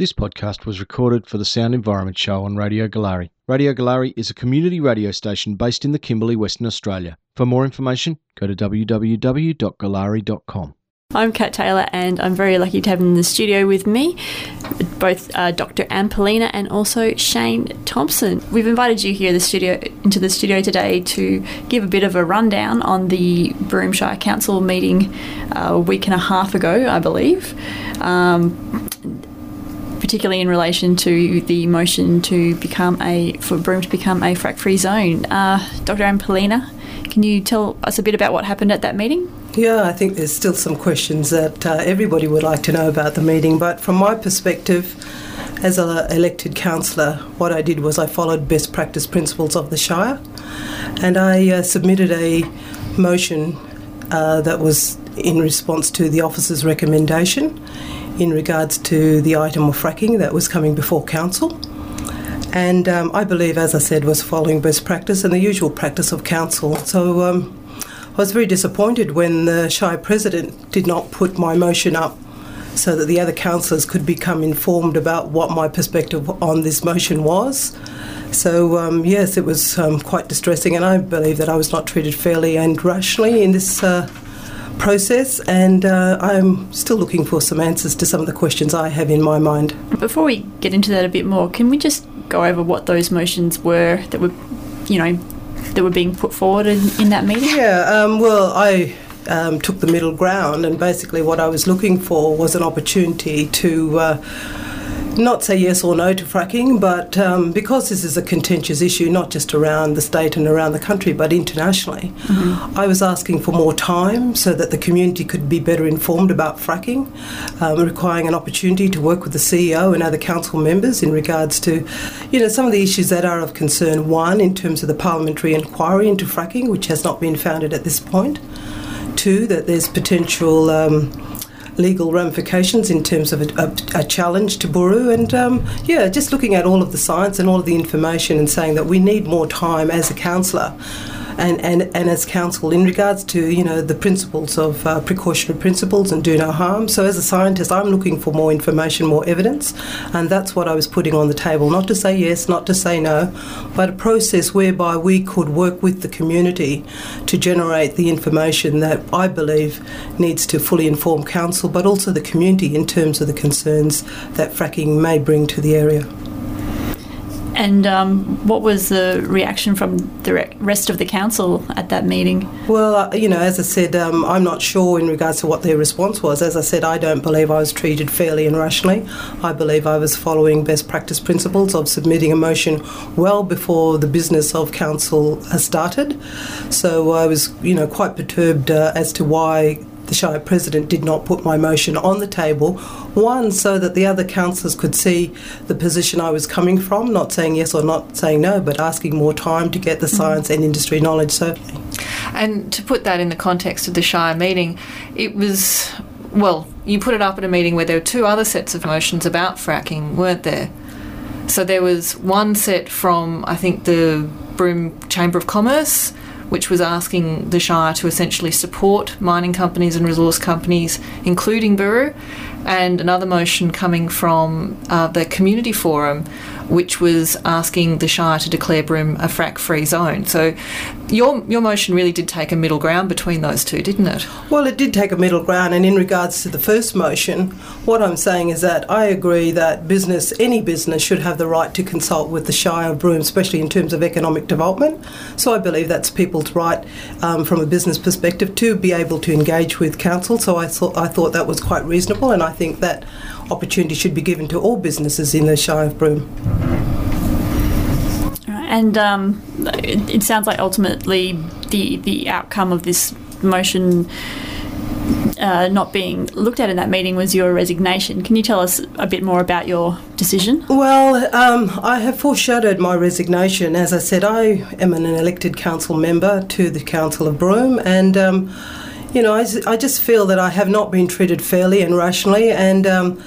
This podcast was recorded for the Sound Environment Show on Radio Goolarri. Radio Goolarri is a community radio station based in the Kimberley, Western Australia. For more information, go to www.goolarri.com. I'm Kat Taylor, and I'm very lucky to have in the studio with me both uh, Dr. Anne Poelina and also Shane Thompson. We've invited you here the studio into the studio today to give a bit of a rundown on the Broome Shire Council meeting uh, a week and a half ago, I believe. Um, particularly in relation to the motion to become a for Broome to become a frack-free zone. Uh, Dr. Anne Poelina, can you tell us a bit about what happened at that meeting? Yeah, I think there's still some questions that uh, everybody would like to know about the meeting, but from my perspective, as an elected councillor, what I did was I followed best practice principles of the Shire and I uh, submitted a motion uh, that was in response to the officer's recommendation in regards to the item of fracking that was coming before council. And um, I believe, as I said, was following best practice and the usual practice of council. So um, I was very disappointed when the Shire President did not put my motion up so that the other councillors could become informed about what my perspective on this motion was. So, um, yes, it was um, quite distressing, and I believe that I was not treated fairly and rationally in this uh, process, and uh, I'm still looking for some answers to some of the questions I have in my mind. Before we get into that a bit more, can we just go over what those motions were that were, you know, that were being put forward in, in that meeting? Yeah, um, well, I um, took the middle ground, and basically what I was looking for was an opportunity to. Uh, not say yes or no to fracking, but um, because this is a contentious issue, not just around the state and around the country, but internationally, mm-hmm. I was asking for more time so that the community could be better informed about fracking, um, requiring an opportunity to work with the CEO and other council members in regards to, you know, some of the issues that are of concern. One, in terms of the parliamentary inquiry into fracking, which has not been founded at this point. Two, that there's potential. Um, legal ramifications in terms of a, a, a challenge to Buru. And um, yeah, just looking at all of the science and all of the information and saying that we need more time as a councillor and, and, and as council in regards to you know the principles of uh, precautionary principles and do no harm. So as a scientist, I'm looking for more information, more evidence, and that's what I was putting on the table. Not to say yes, not to say no, but a process whereby we could work with the community to generate the information that I believe needs to fully inform council, but also the community in terms of the concerns that fracking may bring to the area. And um, what was the reaction from the rest of the council at that meeting? Well, uh, you know, as I said, um, I'm not sure in regards to what their response was. As I said, I don't believe I was treated fairly and rationally. I believe I was following best practice principles of submitting a motion well before the business of council has started. So I was, you know, quite perturbed uh, as to why the Shire President did not put my motion on the table. One, so that the other councillors could see the position I was coming from, not saying yes or not saying no, but asking more time to get the mm-hmm. science and industry knowledge. So, and to put that in the context of the Shire meeting, it was well, you put it up at a meeting where there were two other sets of motions about fracking, weren't there? So there was one set from I think the Broome Chamber of Commerce which was asking the Shire to essentially support mining companies and resource companies, including Buru, and another motion coming from uh, the Community Forum, which was asking the Shire to declare Broome a frack free zone. So your, your motion really did take a middle ground between those two, didn't it? Well, it did take a middle ground, and in regards to the first motion, what I'm saying is that I agree that business, any business, should have the right to consult with the Shire of Broome, especially in terms of economic development. So I believe that's people's right um, from a business perspective to be able to engage with council. So I thought I thought that was quite reasonable, and I think that opportunity should be given to all businesses in the Shire of Broome. And um, it, sounds like ultimately the the outcome of this motion uh, not being looked at in that meeting was your resignation. Can you tell us a bit more about your decision? Well, um, I have foreshadowed my resignation. As I said, I am an elected council member to the Council of Broome, and um, you know, I, I just feel that I have not been treated fairly and rationally, and um,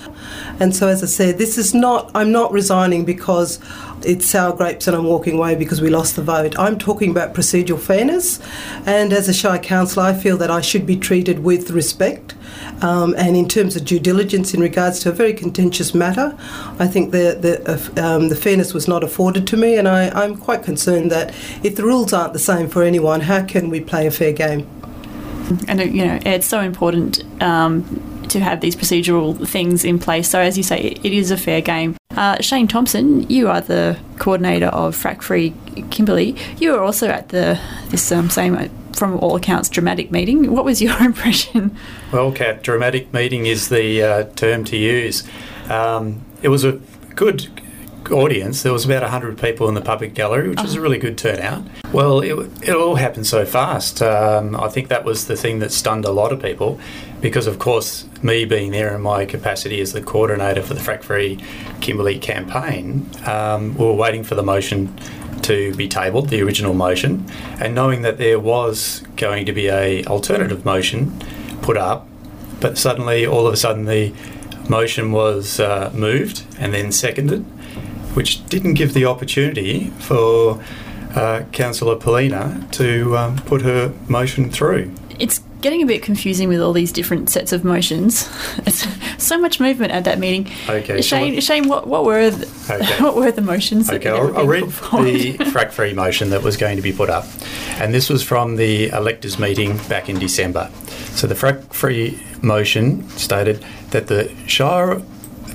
and so as I said, this is not. I'm not resigning because it's sour grapes and I'm walking away because we lost the vote. I'm talking about procedural fairness, and as a Shire councillor, I feel that I should be treated with respect. Um, and in terms of due diligence in regards to a very contentious matter, I think the the, uh, um, the fairness was not afforded to me, and I, I'm quite concerned that if the rules aren't the same for anyone, how can we play a fair game? And uh, you know, it's so important um, to have these procedural things in place. So, as you say, it is a fair game. Uh, Shane Thompson, you are the coordinator of Frack Free Kimberley. You were also at the this um, same, uh, from all accounts, dramatic meeting. What was your impression? Well, Kat, dramatic meeting is the uh, term to use. Um, it was a good audience. There was about 100 people in the public gallery, which was a really good turnout. Well, it, it all happened so fast. Um, I think that was the thing that stunned a lot of people because, of course, me being there in my capacity as the coordinator for the Frack Free Kimberley campaign, um, we were waiting for the motion to be tabled, the original motion, and knowing that there was going to be a alternative motion put up, but suddenly, all of a sudden, the motion was uh, moved and then seconded which didn't give the opportunity for uh, Councillor Poelina to um, put her motion through. It's getting a bit confusing with all these different sets of motions. It's so much movement at that meeting. Okay, Shane, Shane what, what were the, Okay. what were the motions? Okay, I'll, I'll read the frack free motion that was going to be put up. And this was from the electors' meeting back in December. So the frack free motion stated that the Shire,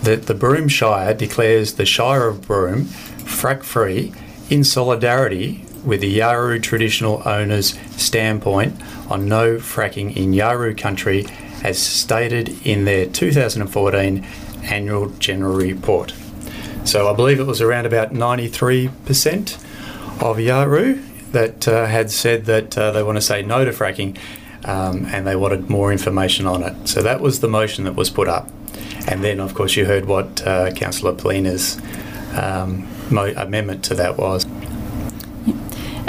that the Broome Shire declares the Shire of Broome frack free in solidarity with the Yawuru traditional owners' standpoint on no fracking in Yawuru country as stated in their 2014 annual general report. So I believe it was around about 93% of Yawuru that uh, had said that uh, they want to say no to fracking um, and they wanted more information on it. So that was the motion that was put up. And then, of course, you heard what uh, Councillor Poelina's um, mo- amendment to that was.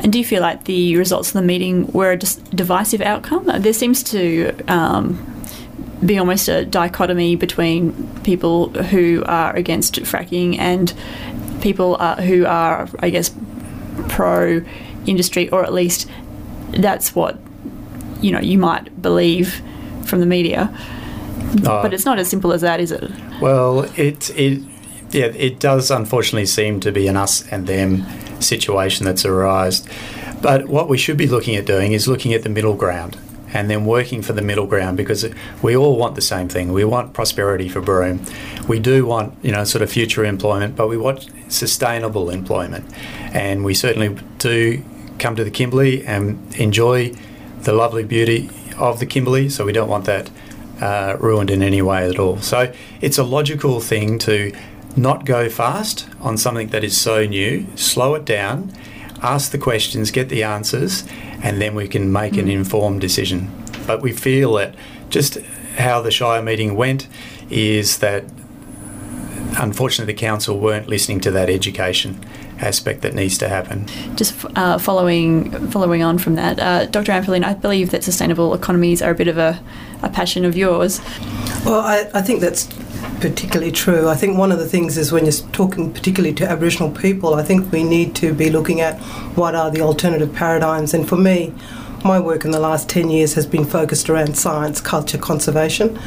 And do you feel like the results of the meeting were a divisive outcome? There seems to um, be almost a dichotomy between people who are against fracking and people uh, who are, I guess, pro industry, or at least that's what you know you might believe from the media. Uh, But it's not as simple as that, is it? Well, it it yeah, it does unfortunately seem to be an us and them situation that's arisen. But what we should be looking at doing is looking at the middle ground and then working for the middle ground because we all want the same thing. We want prosperity for Broome. We do want, you know, sort of future employment, but we want sustainable employment. And we certainly do come to the Kimberley and enjoy the lovely beauty of the Kimberley, so we don't want that uh, ruined in any way at all. So it's a logical thing to not go fast on something that is so new, slow it down, ask the questions, get the answers, and then we can make an informed decision. But we feel that just how the Shire meeting went is that unfortunately the council weren't listening to that education aspect that needs to happen. Just uh, following following on from that, uh, Dr. Anne Poelina, I believe that sustainable economies are a bit of a, a passion of yours. Well, I, I think that's particularly true. I think one of the things is when you're talking particularly to Aboriginal people, I think we need to be looking at what are the alternative paradigms. And for me, my work in the last 10 years has been focused around science, culture, conservation,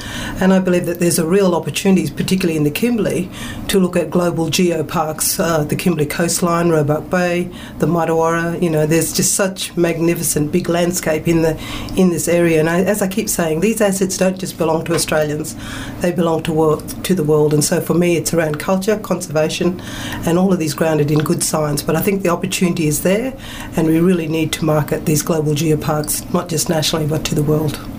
and I believe that there's a real opportunity, particularly in the Kimberley, to look at global geoparks, uh, the Kimberley coastline, Roebuck Bay, the Martuwarra. You know, there's just such magnificent big landscape in the in this area. And I, as I keep saying, these assets don't just belong to Australians; they belong to world, to the world. And so, for me, it's around culture, conservation, and all of these grounded in good science. But I think the opportunity is there, and we really need to market these global geoparks, not just nationally but to the world.